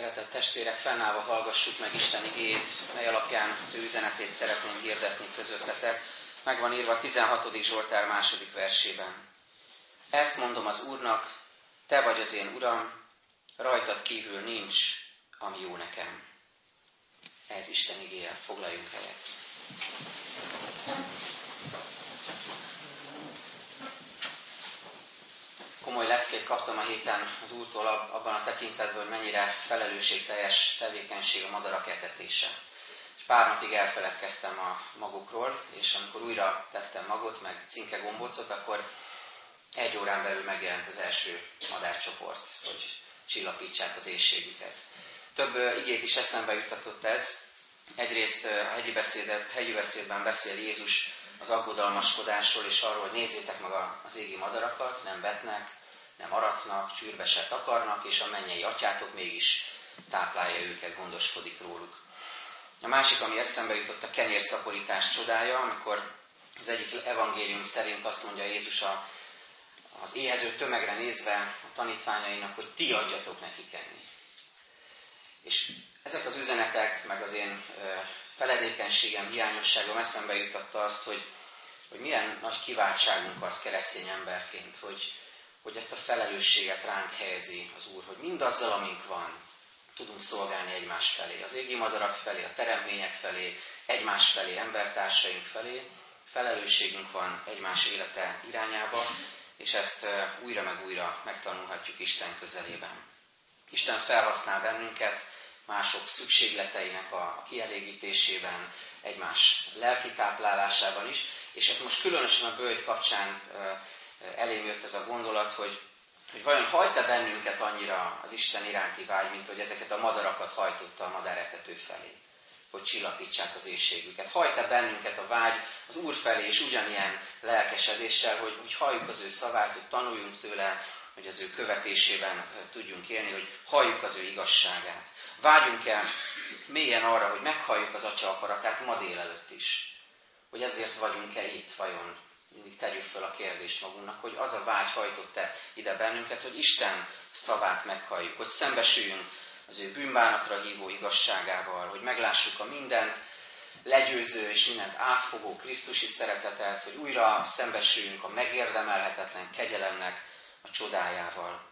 Szeretett testvérek, fennállva hallgassuk meg Isten igét, mely alapján az ő üzenetét szeretném hirdetni közöttetek. Meg van írva a 16. Zsoltár második versében. Ezt mondom az Úrnak, te vagy az én Uram, rajtad kívül nincs, ami jó nekem. Ez Isten igéje, foglaljunk helyet. Komoly leckét kaptam a héten az úrtól abban a tekintetben, hogy mennyire felelősségteljes tevékenység a madarak etetése. És pár napig elfeledkeztem a magukról, és amikor újra tettem magot, meg cinke gombócot, akkor egy órán belül megjelent az első madárcsoport, hogy csillapítsák az éjségüket. Több igét is eszembe juttatott ez. Egyrészt a hegyi, beszéd, hegyi beszédben beszél Jézus az aggodalmaskodásról, és arról, hogy nézzétek meg az égi madarakat, nem vetnek, nem aratnak, csűrbe se takarnak, és a mennyei atyátok mégis táplálja őket, gondoskodik róluk. A másik, ami eszembe jutott, a kenyérszaporítás csodája, amikor az egyik evangélium szerint azt mondja Jézus a, az éhező tömegre nézve a tanítványainak, hogy ti adjatok nekik enni. És ezek az üzenetek, meg az én feledékenységem, hiányosságom eszembe jutatta azt, hogy, hogy milyen nagy kiváltságunk az keresztény emberként, hogy, hogy ezt a felelősséget ránk helyezi az Úr, hogy mindazzal, amink van, tudunk szolgálni egymás felé, az égi madarak felé, a teremtmények felé, egymás felé, embertársaink felé. Felelősségünk van egymás élete irányába, és ezt újra meg újra megtanulhatjuk Isten közelében. Isten felhasznál bennünket mások szükségleteinek a kielégítésében, egymás lelki táplálásában is, és ez most különösen a bőjt kapcsán elém jött ez a gondolat, hogy, hogy vajon hajt-e bennünket annyira az Isten iránti vágy, mint hogy ezeket a madarakat hajtotta a madáretető felé, hogy csillapítsák az éjségüket. Hajt-e bennünket a vágy az Úr felé is ugyanilyen lelkesedéssel, hogy, hogy halljuk az ő szavát, hogy tanuljunk tőle, hogy az ő követésében tudjunk élni, hogy halljuk az ő igazságát. Vágyunk el mélyen arra, hogy meghalljuk az Atya akaratát ma délelőtt is. Hogy ezért vagyunk-e itt vajon mindig tegyük fel a kérdést magunknak, hogy az a vágy hajtott-e ide bennünket, hogy Isten szavát meghalljuk, hogy szembesüljünk az ő bűnbánatra hívó igazságával, hogy meglássuk a mindent legyőző és mindent átfogó Krisztusi szeretetet, hogy újra szembesüljünk a megérdemelhetetlen kegyelemnek a csodájával.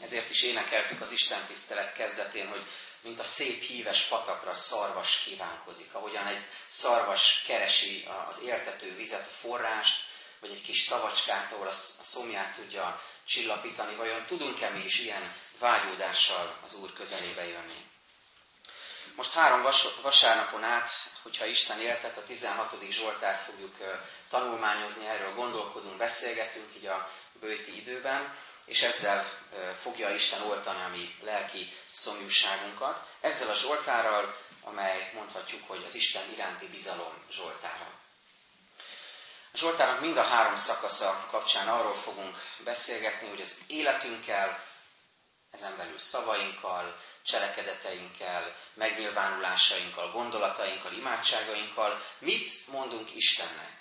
Ezért is énekeltük az Isten tisztelet kezdetén, hogy mint a szép híves patakra szarvas kívánkozik, ahogyan egy szarvas keresi az éltető vizet, a forrást, vagy egy kis tavacskát, ahol a szomját tudja csillapítani, vajon tudunk-e mi is ilyen vágyódással az Úr közelébe jönni? Most három vas- vasárnapon át, hogyha Isten éltet, a 16. Zsoltát fogjuk tanulmányozni, erről gondolkodunk, beszélgetünk így a bőti időben, és ezzel fogja Isten oltani a mi lelki szomjúságunkat, ezzel a Zsoltárral, amely mondhatjuk, hogy az Isten iránti bizalom Zsoltára. A Zsoltárnak mind a három szakasza kapcsán arról fogunk beszélgetni, hogy az életünkkel, ezen belül szavainkkal, cselekedeteinkkel, megnyilvánulásainkkal, gondolatainkkal, imádságainkkal mit mondunk Istennek.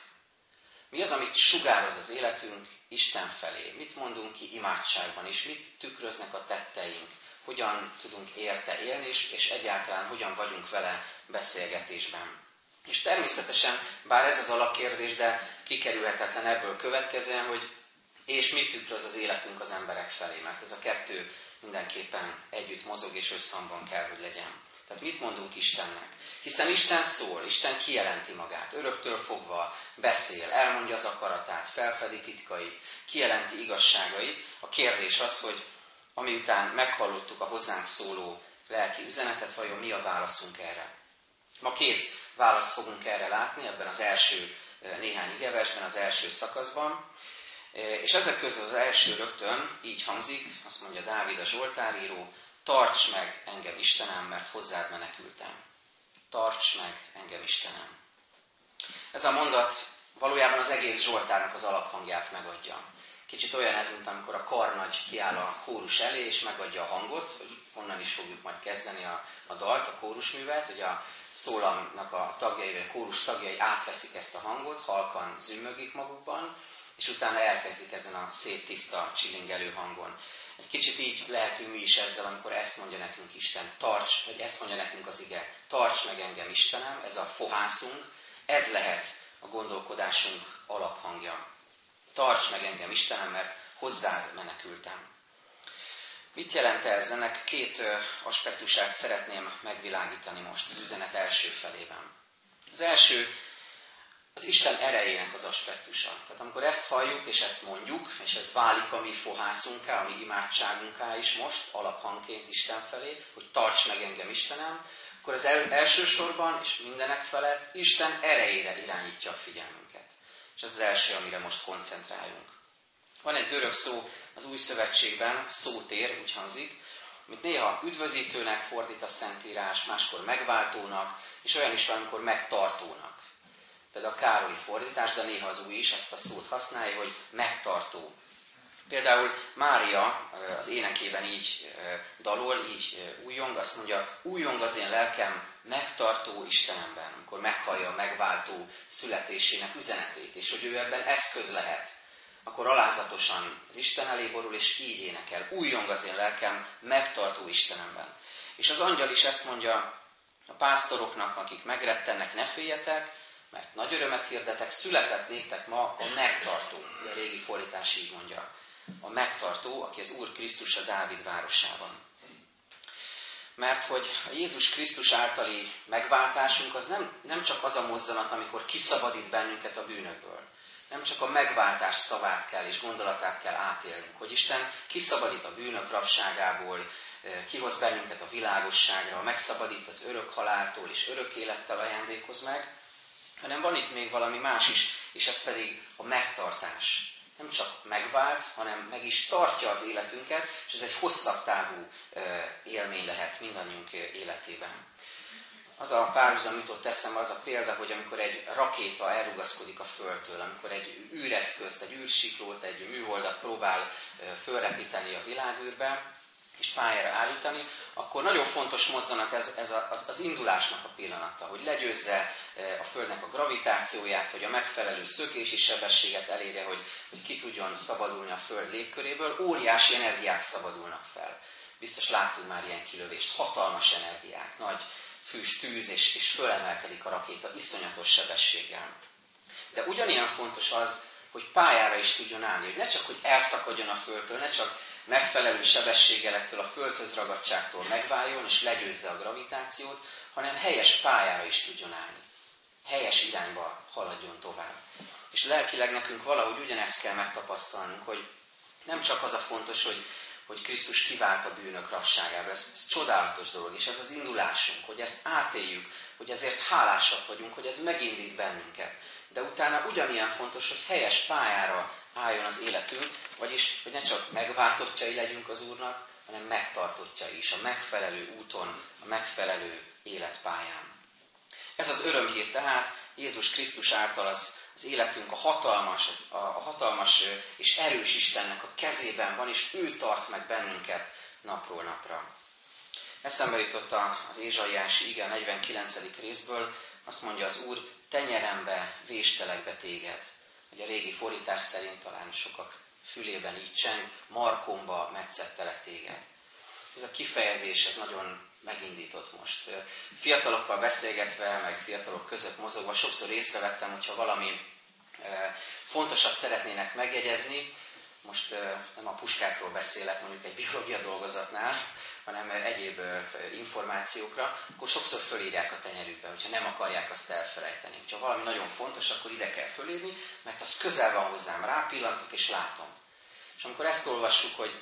Mi az, amit sugároz az életünk Isten felé? Mit mondunk ki imádságban, és mit tükröznek a tetteink? Hogyan tudunk érte élni, és, és egyáltalán hogyan vagyunk vele beszélgetésben? És természetesen, bár ez az alapkérdés, de kikerülhetetlen ebből következően, hogy és mit tükröz az életünk az emberek felé, mert ez a kettő mindenképpen együtt mozog és összhangban kell, hogy legyen. Tehát mit mondunk Istennek? Hiszen Isten szól, Isten kijelenti magát, öröktől fogva beszél, elmondja az akaratát, felfedi titkait, kijelenti igazságait. A kérdés az, hogy amiután meghallottuk a hozzánk szóló lelki üzenetet, vajon mi a válaszunk erre? Ma két választ fogunk erre látni ebben az első néhány igeversben, az első szakaszban. És ezek közül az első rögtön így hangzik, azt mondja Dávid a Zsoltáríró, tarts meg engem Istenem, mert hozzád menekültem. Tarts meg engem Istenem. Ez a mondat valójában az egész Zsoltárnak az alaphangját megadja. Kicsit olyan ez, mint amikor a karnagy kiáll a kórus elé, és megadja a hangot, hogy onnan is fogjuk majd kezdeni a, a dalt, a kórusművet, hogy a szólamnak a tagjai, vagy a kórus tagjai átveszik ezt a hangot, halkan zümmögik magukban, és utána elkezdik ezen a szép, tiszta, csilingelő hangon. Egy kicsit így lehetünk mi is ezzel, amikor ezt mondja nekünk Isten, tarts, vagy ezt mondja nekünk az ige, tarts meg engem Istenem, ez a fohászunk, ez lehet a gondolkodásunk alaphangja. Tarts meg engem Istenem, mert hozzád menekültem. Mit jelent ez? Ennek két aspektusát szeretném megvilágítani most az üzenet első felében. Az első az Isten erejének az aspektusa. Tehát amikor ezt halljuk, és ezt mondjuk, és ez válik a mi fohászunká, a mi imádságunká is most, alaphangként Isten felé, hogy tarts meg engem Istenem, akkor az el, elsősorban és mindenek felett Isten erejére irányítja a figyelmünket. És ez az első, amire most koncentráljunk. Van egy görög szó az új szövetségben, szótér, úgy hangzik, amit néha üdvözítőnek fordít a Szentírás, máskor megváltónak, és olyan is van, amikor megtartónak. Például a Károli fordítás, de néha az új is ezt a szót használja, hogy megtartó. Például Mária az énekében így dalol, így újjong, azt mondja, újjong az én lelkem megtartó Istenemben, amikor meghallja a megváltó születésének üzenetét, és hogy ő ebben eszköz lehet akkor alázatosan az Isten elé borul, és így énekel. Újjong az én lelkem, megtartó Istenemben. És az angyal is ezt mondja a pásztoroknak, akik megrettennek, ne féljetek, mert nagy örömet hirdetek, született néktek ma a megtartó. A régi fordítás így mondja. A megtartó, aki az Úr Krisztus a Dávid városában. Mert hogy a Jézus Krisztus általi megváltásunk az nem, nem csak az a mozzanat, amikor kiszabadít bennünket a bűnökből, nem csak a megváltás szavát kell és gondolatát kell átélnünk, hogy Isten kiszabadít a bűnök rabságából, kihoz bennünket a világosságra, megszabadít az örök haláltól és örök élettel ajándékoz meg, hanem van itt még valami más is, és ez pedig a megtartás. Nem csak megvált, hanem meg is tartja az életünket, és ez egy hosszabb távú élmény lehet mindannyiunk életében. Az a párhuzam jutott eszembe, az a példa, hogy amikor egy rakéta elrugaszkodik a Földtől, amikor egy űreszközt, egy űrsiklót, egy műholdat próbál fölrepíteni a világűrbe, és pályára állítani, akkor nagyon fontos mozzanat ez, ez a, az, az indulásnak a pillanata, hogy legyőzze a Földnek a gravitációját, hogy a megfelelő szökési sebességet elérje, hogy, hogy ki tudjon szabadulni a Föld légköréből, óriási energiák szabadulnak fel. Biztos láttunk már ilyen kilövést, hatalmas energiák, nagy fűs, tűz, és, és fölemelkedik a rakéta iszonyatos sebességgel. De ugyanilyen fontos az, hogy pályára is tudjon állni, hogy ne csak, hogy elszakadjon a Földtől, ne csak megfelelő sebességgel ettől a Földhöz ragadságtól megváljon, és legyőzze a gravitációt, hanem helyes pályára is tudjon állni. Helyes irányba haladjon tovább. És lelkileg nekünk valahogy ugyanezt kell megtapasztalnunk, hogy nem csak az a fontos, hogy hogy Krisztus kivált a bűnök rabságába. Ez, ez csodálatos dolog, és ez az indulásunk, hogy ezt átéljük, hogy ezért hálásak vagyunk, hogy ez megindít bennünket. De utána ugyanilyen fontos, hogy helyes pályára álljon az életünk, vagyis, hogy ne csak megváltottjai legyünk az Úrnak, hanem megtartottja is, a megfelelő úton, a megfelelő életpályán. Ez az örömhír tehát Jézus Krisztus által az az életünk a hatalmas, az, a, hatalmas és erős Istennek a kezében van, és ő tart meg bennünket napról napra. Eszembe jutott az Ézsaiási ige 49. részből, azt mondja az Úr, tenyerembe, véstelek be téged. Hogy a régi fordítás szerint talán sokak fülében így cseng, markomba metszettelek téged. Ez a kifejezés, ez nagyon megindított most. Fiatalokkal beszélgetve, meg fiatalok között mozogva sokszor észrevettem, hogyha valami fontosat szeretnének megjegyezni, most nem a puskákról beszélek, mondjuk egy biológia dolgozatnál, hanem egyéb információkra, akkor sokszor fölírják a tenyerükbe, hogyha nem akarják azt elfelejteni. Ha valami nagyon fontos, akkor ide kell fölírni, mert az közel van hozzám, rápillantok és látom. És amikor ezt olvassuk, hogy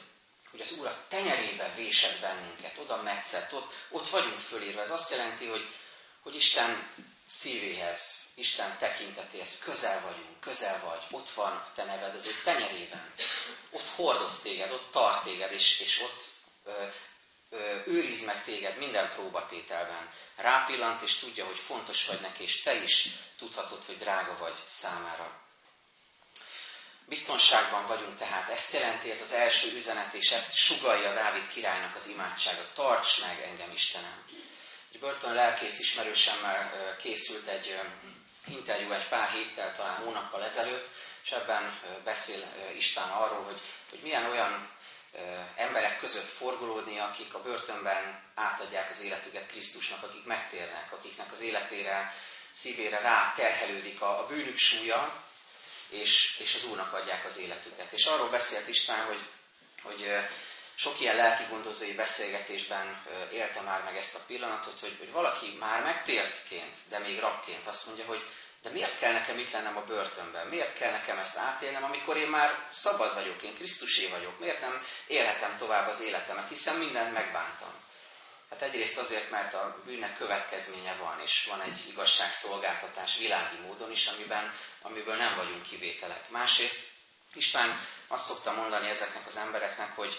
hogy az Úr a tenyerébe vésett bennünket, oda metszett, ott, ott vagyunk fölírva. Ez azt jelenti, hogy, hogy Isten szívéhez, Isten tekintetéhez közel vagyunk, közel vagy, ott van te neved az ő tenyerében. Ott hordoz téged, ott tart téged, és, és ott ö, ö, őriz meg téged minden próbatételben. Rápillant, és tudja, hogy fontos vagy neki, és te is tudhatod, hogy drága vagy számára. Biztonságban vagyunk tehát, ezt jelenti ez az első üzenet, és ezt sugalja Dávid királynak az imádsága. Tarts meg engem, Istenem! Egy Burton lelkész ismerősemmel készült egy interjú egy pár héttel, talán hónappal ezelőtt, és ebben beszél István arról, hogy, hogy milyen olyan között forgolódni, akik a börtönben átadják az életüket Krisztusnak, akik megtérnek, akiknek az életére, szívére rá terhelődik a, a bűnük súlya, és, és az Úrnak adják az életüket. És arról beszélt István, hogy, hogy sok ilyen lelki gondozói beszélgetésben élte már meg ezt a pillanatot, hogy, hogy valaki már megtértként, de még rabként azt mondja, hogy de miért kell nekem itt lennem a börtönben? Miért kell nekem ezt átélnem, amikor én már szabad vagyok, én Krisztusé vagyok? Miért nem élhetem tovább az életemet, hiszen mindent megbántam? Hát egyrészt azért, mert a bűnnek következménye van, és van egy igazságszolgáltatás világi módon is, amiben, amiből nem vagyunk kivételek. Másrészt István azt szokta mondani ezeknek az embereknek, hogy,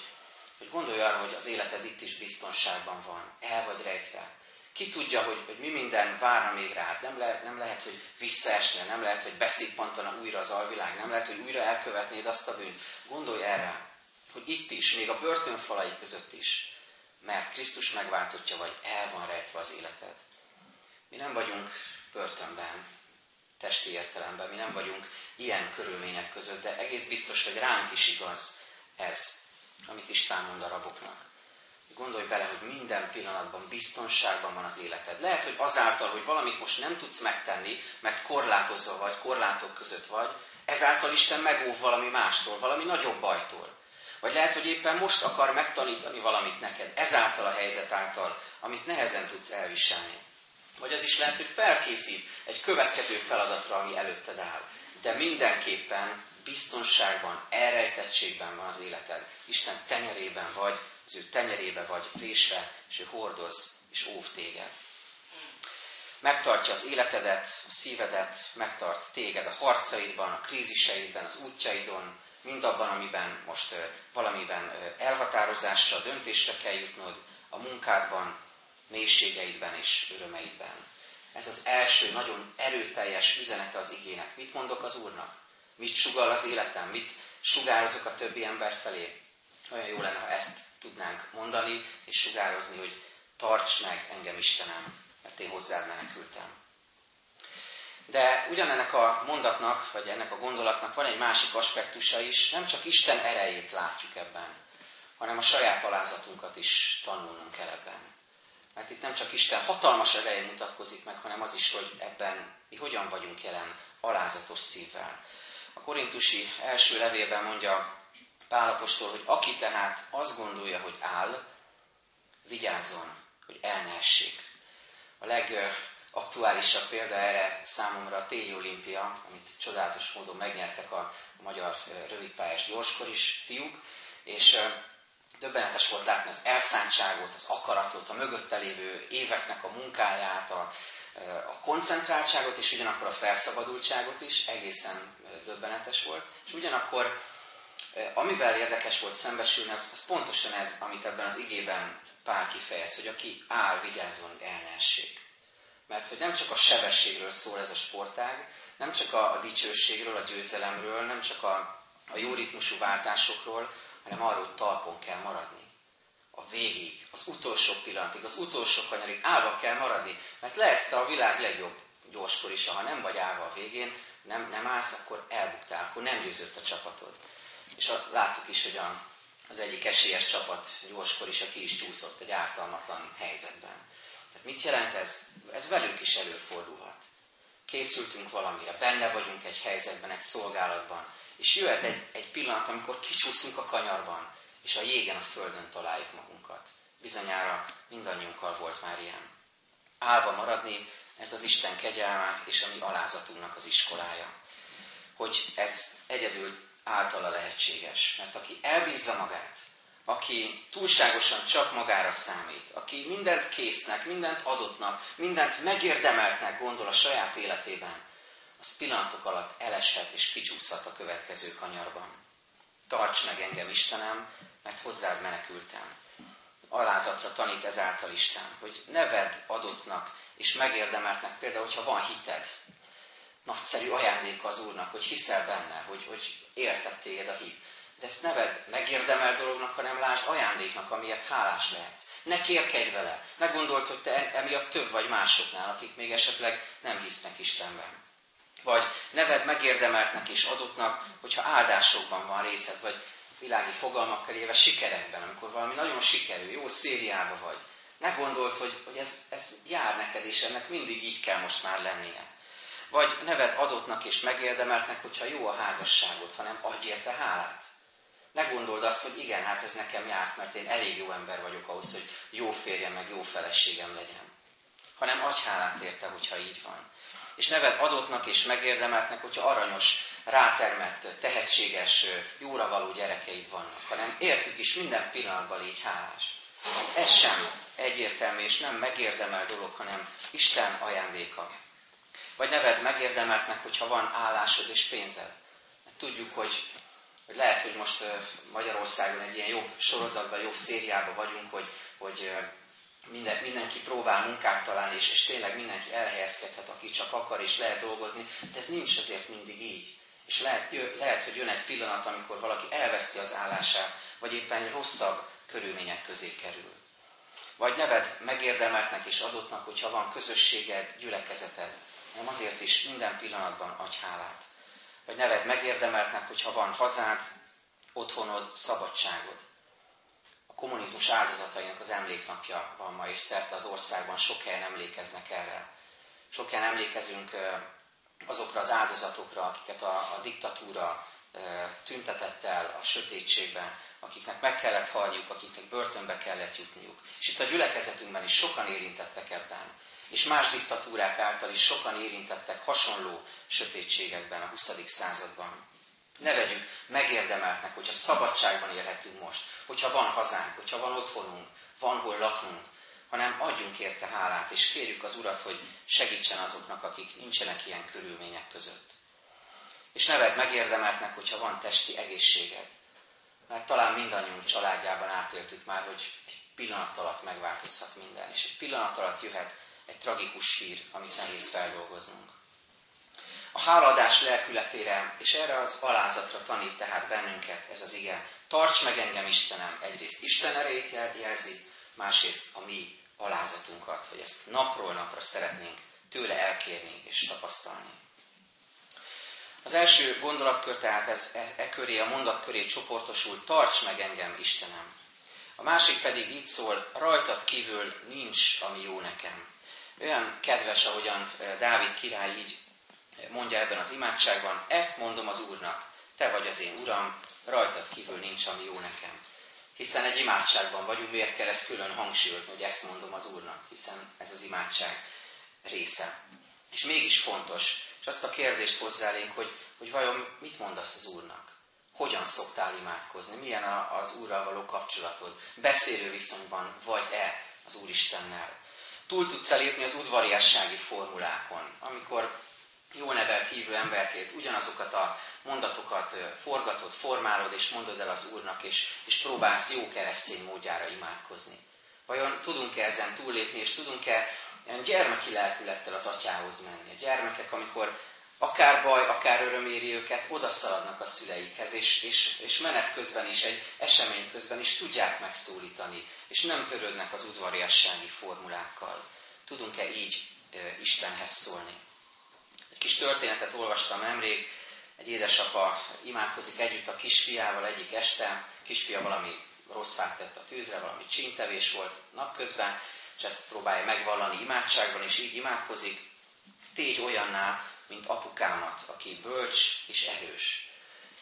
hogy gondolj arra, hogy az életed itt is biztonságban van, el vagy rejtve. Ki tudja, hogy, hogy mi minden várna még rád. Nem lehet, nem lehet, hogy visszaesnél, nem lehet, hogy beszippantana újra az alvilág, nem lehet, hogy újra elkövetnéd azt a bűnt. Gondolj erre, hogy itt is, még a börtönfalai között is, mert Krisztus megváltottja vagy, el van rejtve az életed. Mi nem vagyunk börtönben, testi értelemben, mi nem vagyunk ilyen körülmények között, de egész biztos, hogy ránk is igaz ez, amit István mond a raboknak. Gondolj bele, hogy minden pillanatban biztonságban van az életed. Lehet, hogy azáltal, hogy valamit most nem tudsz megtenni, mert korlátozva vagy, korlátok között vagy, ezáltal Isten megóv valami mástól, valami nagyobb bajtól. Vagy lehet, hogy éppen most akar megtanítani valamit neked, ezáltal a helyzet által, amit nehezen tudsz elviselni. Vagy az is lehet, hogy felkészít egy következő feladatra, ami előtted áll. De mindenképpen biztonságban, elrejtettségben van az életed. Isten tenyerében vagy, az ő tenyerébe vagy vésve, és ő hordoz és óv téged. Megtartja az életedet, a szívedet, megtart téged a harcaidban, a kríziseidben, az útjaidon, mindabban, amiben most valamiben elhatározásra, döntésre kell jutnod, a munkádban, mélységeidben és örömeidben. Ez az első nagyon erőteljes üzenete az igének. Mit mondok az Úrnak? Mit sugal az életem? Mit sugározok a többi ember felé? Olyan jó lenne, ha ezt tudnánk mondani és sugározni, hogy tarts meg engem Istenem, mert én hozzád menekültem. De ugyanennek a mondatnak, vagy ennek a gondolatnak van egy másik aspektusa is, nem csak Isten erejét látjuk ebben, hanem a saját alázatunkat is tanulnunk kell ebben. Mert itt nem csak Isten hatalmas ereje mutatkozik meg, hanem az is, hogy ebben mi hogyan vagyunk jelen alázatos szívvel. A korintusi első levélben mondja Pálapostól, hogy aki tehát azt gondolja, hogy áll, vigyázzon, hogy el ne essék. A legaktuálisabb példa erre számomra a téli olimpia, amit csodálatos módon megnyertek a, a magyar rövidpályás gyorskor is fiúk, és döbbenetes volt látni az elszántságot, az akaratot, a mögötte lévő éveknek a munkáját, a, a koncentráltságot, és ugyanakkor a felszabadultságot is, egészen döbbenetes volt. És ugyanakkor Amivel érdekes volt szembesülni, az, az pontosan ez, amit ebben az igében Pál kifejez, hogy aki áll, vigyázzon, el ne essék. Mert hogy nem csak a sebességről szól ez a sportág, nem csak a, dicsőségről, a győzelemről, nem csak a, a jó ritmusú váltásokról, hanem arról, hogy talpon kell maradni. A végig, az utolsó pillanatig, az utolsó kanyarig állva kell maradni. Mert lehetsz te a világ legjobb gyorskor is, ha nem vagy állva a végén, nem, nem állsz, akkor elbuktál, akkor nem győzött a csapatod. És a, láttuk is, hogy a, az egyik esélyes csapat gyorskor is, aki is csúszott egy ártalmatlan helyzetben. Tehát mit jelent ez? Ez velünk is előfordulhat. Készültünk valamire, benne vagyunk egy helyzetben, egy szolgálatban, és jöhet egy, egy pillanat, amikor kicsúszunk a kanyarban, és a jégen, a földön találjuk magunkat. Bizonyára mindannyiunkkal volt már ilyen. Álva maradni, ez az Isten kegyelme, és a mi alázatunknak az iskolája. Hogy ez egyedül általa lehetséges. Mert aki elbízza magát, aki túlságosan csak magára számít, aki mindent késznek, mindent adottnak, mindent megérdemeltnek gondol a saját életében, az pillanatok alatt eleshet és kicsúszhat a következő kanyarban. Tarts meg engem, Istenem, mert hozzád menekültem. Alázatra tanít ezáltal Isten, hogy neved adottnak és megérdemeltnek, például, hogyha van hited, nagyszerű ajándék az Úrnak, hogy hiszel benne, hogy, hogy éltet téged a hív. De ezt neved megérdemel dolognak, hanem lásd ajándéknak, amiért hálás lehetsz. Ne kérkedj vele. Ne gondolt, hogy te emiatt több vagy másoknál, akik még esetleg nem hisznek Istenben. Vagy neved megérdemeltnek és adottnak, hogyha áldásokban van részed, vagy világi fogalmakkal éve sikerekben, amikor valami nagyon sikerül, jó szériába vagy. Ne gondold, hogy, hogy ez, ez jár neked, és ennek mindig így kell most már lennie. Vagy neved adottnak és megérdemeltnek, hogyha jó a házasságot, hanem adj érte hálát. Ne gondold azt, hogy igen, hát ez nekem járt, mert én elég jó ember vagyok ahhoz, hogy jó férjem, meg jó feleségem legyen. Hanem adj hálát érte, hogyha így van. És neved adottnak és megérdemeltnek, hogyha aranyos, rátermett, tehetséges, jóra való gyerekeid vannak, hanem értük is minden pillanatban légy hálás. Ez sem egyértelmű és nem megérdemel dolog, hanem Isten ajándéka. Vagy neved megérdemeltnek, hogyha van állásod és pénzed. Mert tudjuk, hogy, hogy lehet, hogy most Magyarországon egy ilyen jobb sorozatban, jobb szériában vagyunk, hogy, hogy minden, mindenki próbál munkát találni, és, és tényleg mindenki elhelyezkedhet, aki csak akar, és lehet dolgozni, de ez nincs azért mindig így. És lehet, jö, lehet, hogy jön egy pillanat, amikor valaki elveszti az állását, vagy éppen rosszabb körülmények közé kerül. Vagy neved megérdemeltnek és adottnak, hogyha van közösséged, gyülekezeted, nem azért is minden pillanatban adj hálát. Vagy neved megérdemeltnek, hogyha van hazád, otthonod, szabadságod. A kommunizmus áldozatainak az emléknapja van ma, és szerte az országban sok helyen emlékeznek erre. Sok helyen emlékezünk azokra az áldozatokra, akiket a, a diktatúra tüntetett el a sötétségben, akiknek meg kellett halniuk, akiknek börtönbe kellett jutniuk. És itt a gyülekezetünkben is sokan érintettek ebben. És más diktatúrák által is sokan érintettek hasonló sötétségekben a 20. században. Ne vegyük megérdemeltnek, hogyha szabadságban élhetünk most, hogyha van hazánk, hogyha van otthonunk, van hol laknunk, hanem adjunk érte hálát, és kérjük az Urat, hogy segítsen azoknak, akik nincsenek ilyen körülmények között. És neved megérdemeltnek, hogyha van testi egészséged. Mert talán mindannyiunk családjában átéltük már, hogy egy pillanat alatt megváltozhat minden, és egy pillanat alatt jöhet egy tragikus hír, amit nehéz feldolgoznunk. A háladás lelkületére és erre az alázatra tanít tehát bennünket ez az ige. Tarts meg engem Istenem, egyrészt Isten erejét jelzi, másrészt a mi alázatunkat, hogy ezt napról napra szeretnénk tőle elkérni és tapasztalni. Az első gondolatkör tehát ez e, e köré, a mondat köré csoportosul, tarts meg engem, Istenem. A másik pedig így szól, rajtad kívül nincs, ami jó nekem. Olyan kedves, ahogyan Dávid király így mondja ebben az imádságban, ezt mondom az Úrnak, te vagy az én Uram, rajtad kívül nincs, ami jó nekem. Hiszen egy imádságban vagyunk, miért kell ezt külön hangsúlyozni, hogy ezt mondom az Úrnak, hiszen ez az imádság része. És mégis fontos, és azt a kérdést hozzálénk, hogy, hogy vajon mit mondasz az Úrnak? Hogyan szoktál imádkozni? Milyen az Úrral való kapcsolatod? Beszélő viszonyban vagy-e az Úristennel? Túl tudsz elépni az udvariassági formulákon, amikor jó nevelt hívő emberként ugyanazokat a mondatokat forgatod, formálod, és mondod el az Úrnak, és, és próbálsz jó keresztény módjára imádkozni. Vajon tudunk-e ezen túllépni, és tudunk-e ilyen gyermeki lelkülettel az atyához menni? A gyermekek, amikor akár baj, akár öröm éri őket, odaszaladnak a szüleikhez, és, és, és menet közben is, egy esemény közben is tudják megszólítani, és nem törődnek az udvariassági formulákkal. Tudunk-e így Istenhez szólni? Egy kis történetet olvastam nemrég, egy édesapa imádkozik együtt a kisfiával egyik este, kisfia valami rossz fát tett a tűzre, valami csíntevés volt napközben, és ezt próbálja megvallani imádságban, és így imádkozik. Tégy olyanná, mint apukámat, aki bölcs és erős.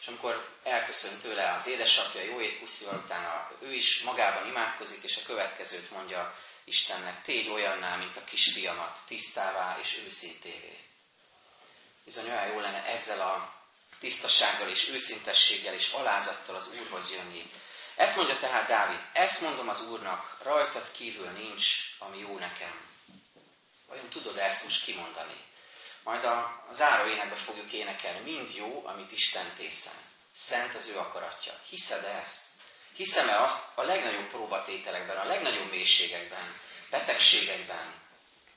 És amikor elköszön tőle az édesapja jó étpuszival, utána ő is magában imádkozik, és a következőt mondja Istennek, tégy olyanná, mint a kisfiamat, tisztává és őszintévé. Bizony olyan jó lenne ezzel a tisztasággal és őszintességgel és alázattal az Úrhoz jönni. Ezt mondja tehát Dávid, ezt mondom az Úrnak, rajtad kívül nincs, ami jó nekem. Vajon tudod ezt most kimondani? Majd a, záró énekbe fogjuk énekelni. Mind jó, amit Isten tészen. Szent az ő akaratja. Hiszed -e ezt? Hiszem-e azt a legnagyobb próbatételekben, a legnagyobb mélységekben, betegségekben,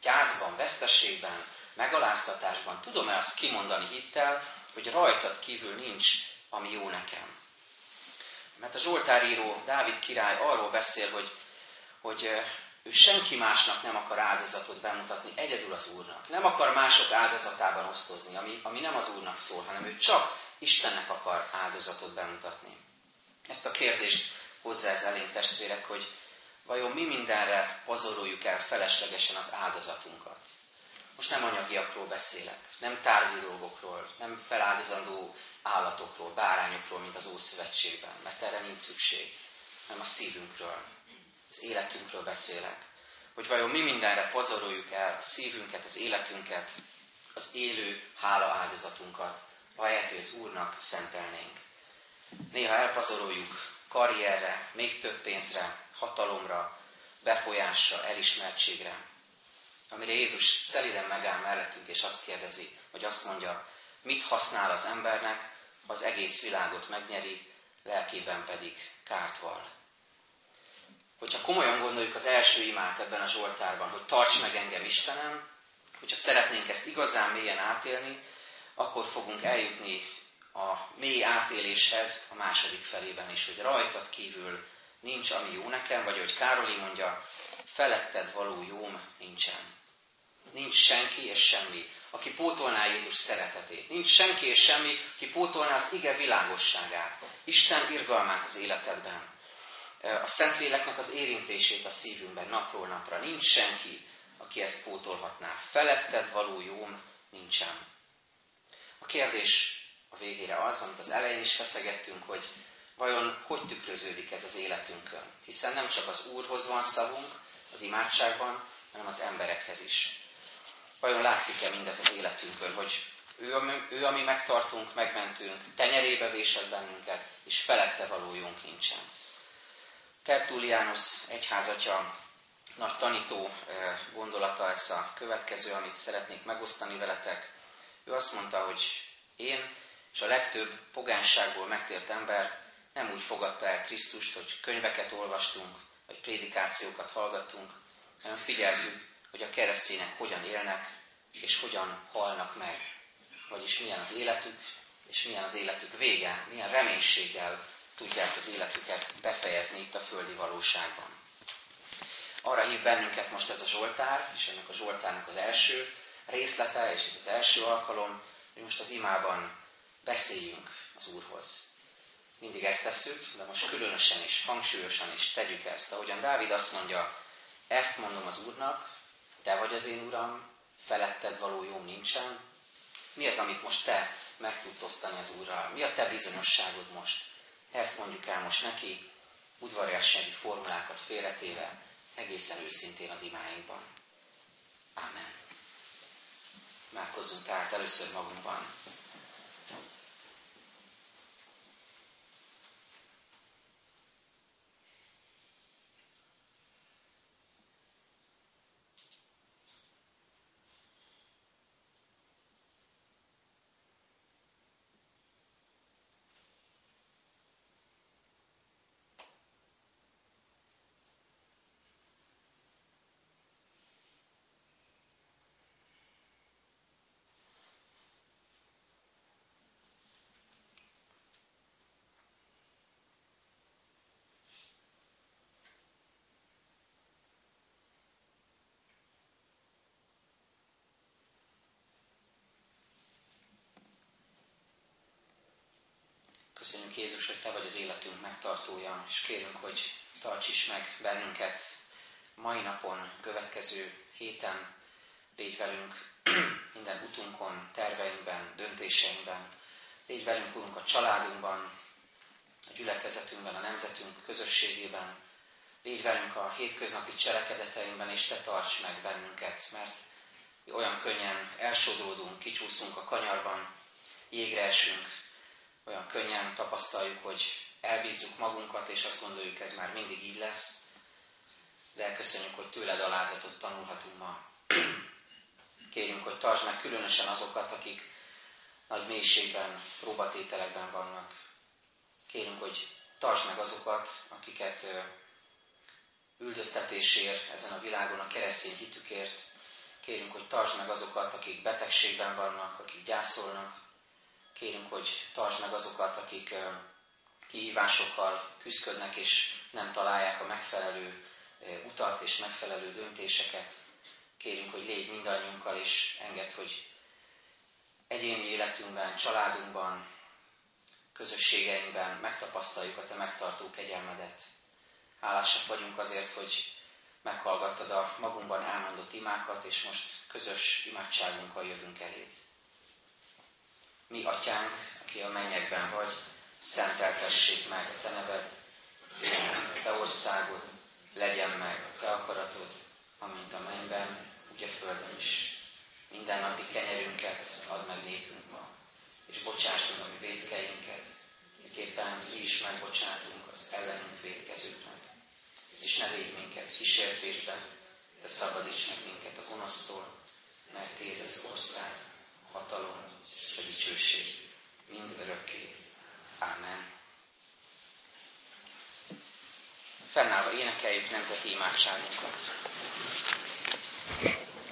gyászban, vesztességben, megaláztatásban tudom-e azt kimondani hittel, hogy rajtad kívül nincs, ami jó nekem. Mert a Zsoltáríró Dávid király arról beszél, hogy, hogy ő senki másnak nem akar áldozatot bemutatni, egyedül az Úrnak. Nem akar mások áldozatában osztozni, ami, ami nem az Úrnak szól, hanem ő csak Istennek akar áldozatot bemutatni. Ezt a kérdést hozzá ez elénk testvérek, hogy vajon mi mindenre pazaroljuk el feleslegesen az áldozatunkat. Most nem anyagiakról beszélek, nem tárgyi dolgokról, nem feláldozandó állatokról, bárányokról, mint az Ószövetségben, mert erre nincs szükség, hanem a szívünkről, az életünkről beszélek. Hogy vajon mi mindenre pazaroljuk el a szívünket, az életünket, az élő hála áldozatunkat, ahelyett, hogy az Úrnak szentelnénk. Néha elpazaroljuk karrierre, még több pénzre, hatalomra, befolyásra, elismertségre, amire Jézus szeliden megáll mellettünk, és azt kérdezi, vagy azt mondja, mit használ az embernek, az egész világot megnyeri, lelkében pedig kárt val. Hogyha komolyan gondoljuk az első imát ebben a Zsoltárban, hogy tarts meg engem Istenem, hogyha szeretnénk ezt igazán mélyen átélni, akkor fogunk eljutni a mély átéléshez a második felében is, hogy rajtad kívül nincs, ami jó nekem, vagy hogy Károli mondja, feletted való jóm nincsen. Nincs senki és semmi, aki pótolná Jézus szeretetét. Nincs senki és semmi, aki pótolná az ige világosságát, Isten irgalmát az életedben, a Szentléleknek az érintését a szívünkben napról napra. Nincs senki, aki ezt pótolhatná. Feletted való jóm nincsen. A kérdés a végére az, amit az elején is feszegettünk, hogy vajon hogy tükröződik ez az életünkön. Hiszen nem csak az Úrhoz van szavunk az imádságban, hanem az emberekhez is. Vajon látszik-e mindez az életünkön, hogy ő, ami, ő, ami megtartunk, megmentünk, tenyerébe vésett bennünket, és felette valójunk nincsen. Tertullianus egyházatja nagy tanító gondolata lesz a következő, amit szeretnék megosztani veletek. Ő azt mondta, hogy én és a legtöbb pogánságból megtért ember nem úgy fogadta el Krisztust, hogy könyveket olvastunk, vagy prédikációkat hallgattunk, hanem figyeltük, hogy a keresztények hogyan élnek, és hogyan halnak meg. Vagyis milyen az életük, és milyen az életük vége, milyen reménységgel tudják az életüket befejezni itt a földi valóságban. Arra hív bennünket most ez a Zsoltár, és ennek a Zsoltárnak az első részlete, és ez az első alkalom, hogy most az imában beszéljünk az Úrhoz. Mindig ezt tesszük, de most különösen is, hangsúlyosan is tegyük ezt. Ahogyan Dávid azt mondja, ezt mondom az Úrnak, te vagy az én Uram, feletted való jó nincsen. Mi az, amit most te meg tudsz osztani az Úrral? Mi a te bizonyosságod most? Ezt mondjuk el most neki, udvariassági formulákat félretéve, egészen őszintén az imáinkban. Amen. Márkozzunk át először magunkban. Köszönjük Jézus, hogy Te vagy az életünk megtartója, és kérünk, hogy tarts meg bennünket mai napon, következő héten, légy velünk minden utunkon, terveinkben, döntéseinkben, légy velünk, Urunk, a családunkban, a gyülekezetünkben, a nemzetünk közösségében, légy velünk a hétköznapi cselekedeteinkben, és Te tarts meg bennünket, mert olyan könnyen elsodródunk, kicsúszunk a kanyarban, jégre esünk, olyan könnyen tapasztaljuk, hogy elbízzuk magunkat, és azt gondoljuk, ez már mindig így lesz, de köszönjük, hogy tőled alázatot tanulhatunk ma. Kérjünk, hogy tartsd meg különösen azokat, akik nagy mélységben, próbatételekben vannak. Kérünk, hogy tartsd meg azokat, akiket üldöztetésért ezen a világon a keresztény hitükért. Kérünk, hogy tartsd meg azokat, akik betegségben vannak, akik gyászolnak. Kérünk, hogy tartsd meg azokat, akik kihívásokkal küzdködnek, és nem találják a megfelelő utat és megfelelő döntéseket. Kérünk, hogy légy mindannyiunkkal, és enged, hogy egyéni életünkben, családunkban, közösségeinkben megtapasztaljuk a Te megtartó kegyelmedet. Hálásak vagyunk azért, hogy meghallgattad a magunkban elmondott imákat, és most közös imádságunkkal jövünk eléd. Mi, Atyánk, aki a mennyekben vagy, szenteltessék meg a Te neved, a Te országod, legyen meg a Te akaratod, amint a mennyben, úgy a földön is. Minden napi kenyerünket add meg nékünk ma, és bocsáss meg a mi védkeinket, miképpen mi is megbocsátunk az ellenünk védkezőknek. És ne védj minket kísértésbe, de szabadíts meg minket a gonosztól, mert Téd az ország, hatalom és a dicsőség mind örökké. Ámen. Fennállva énekeljük nemzeti imádságunkat.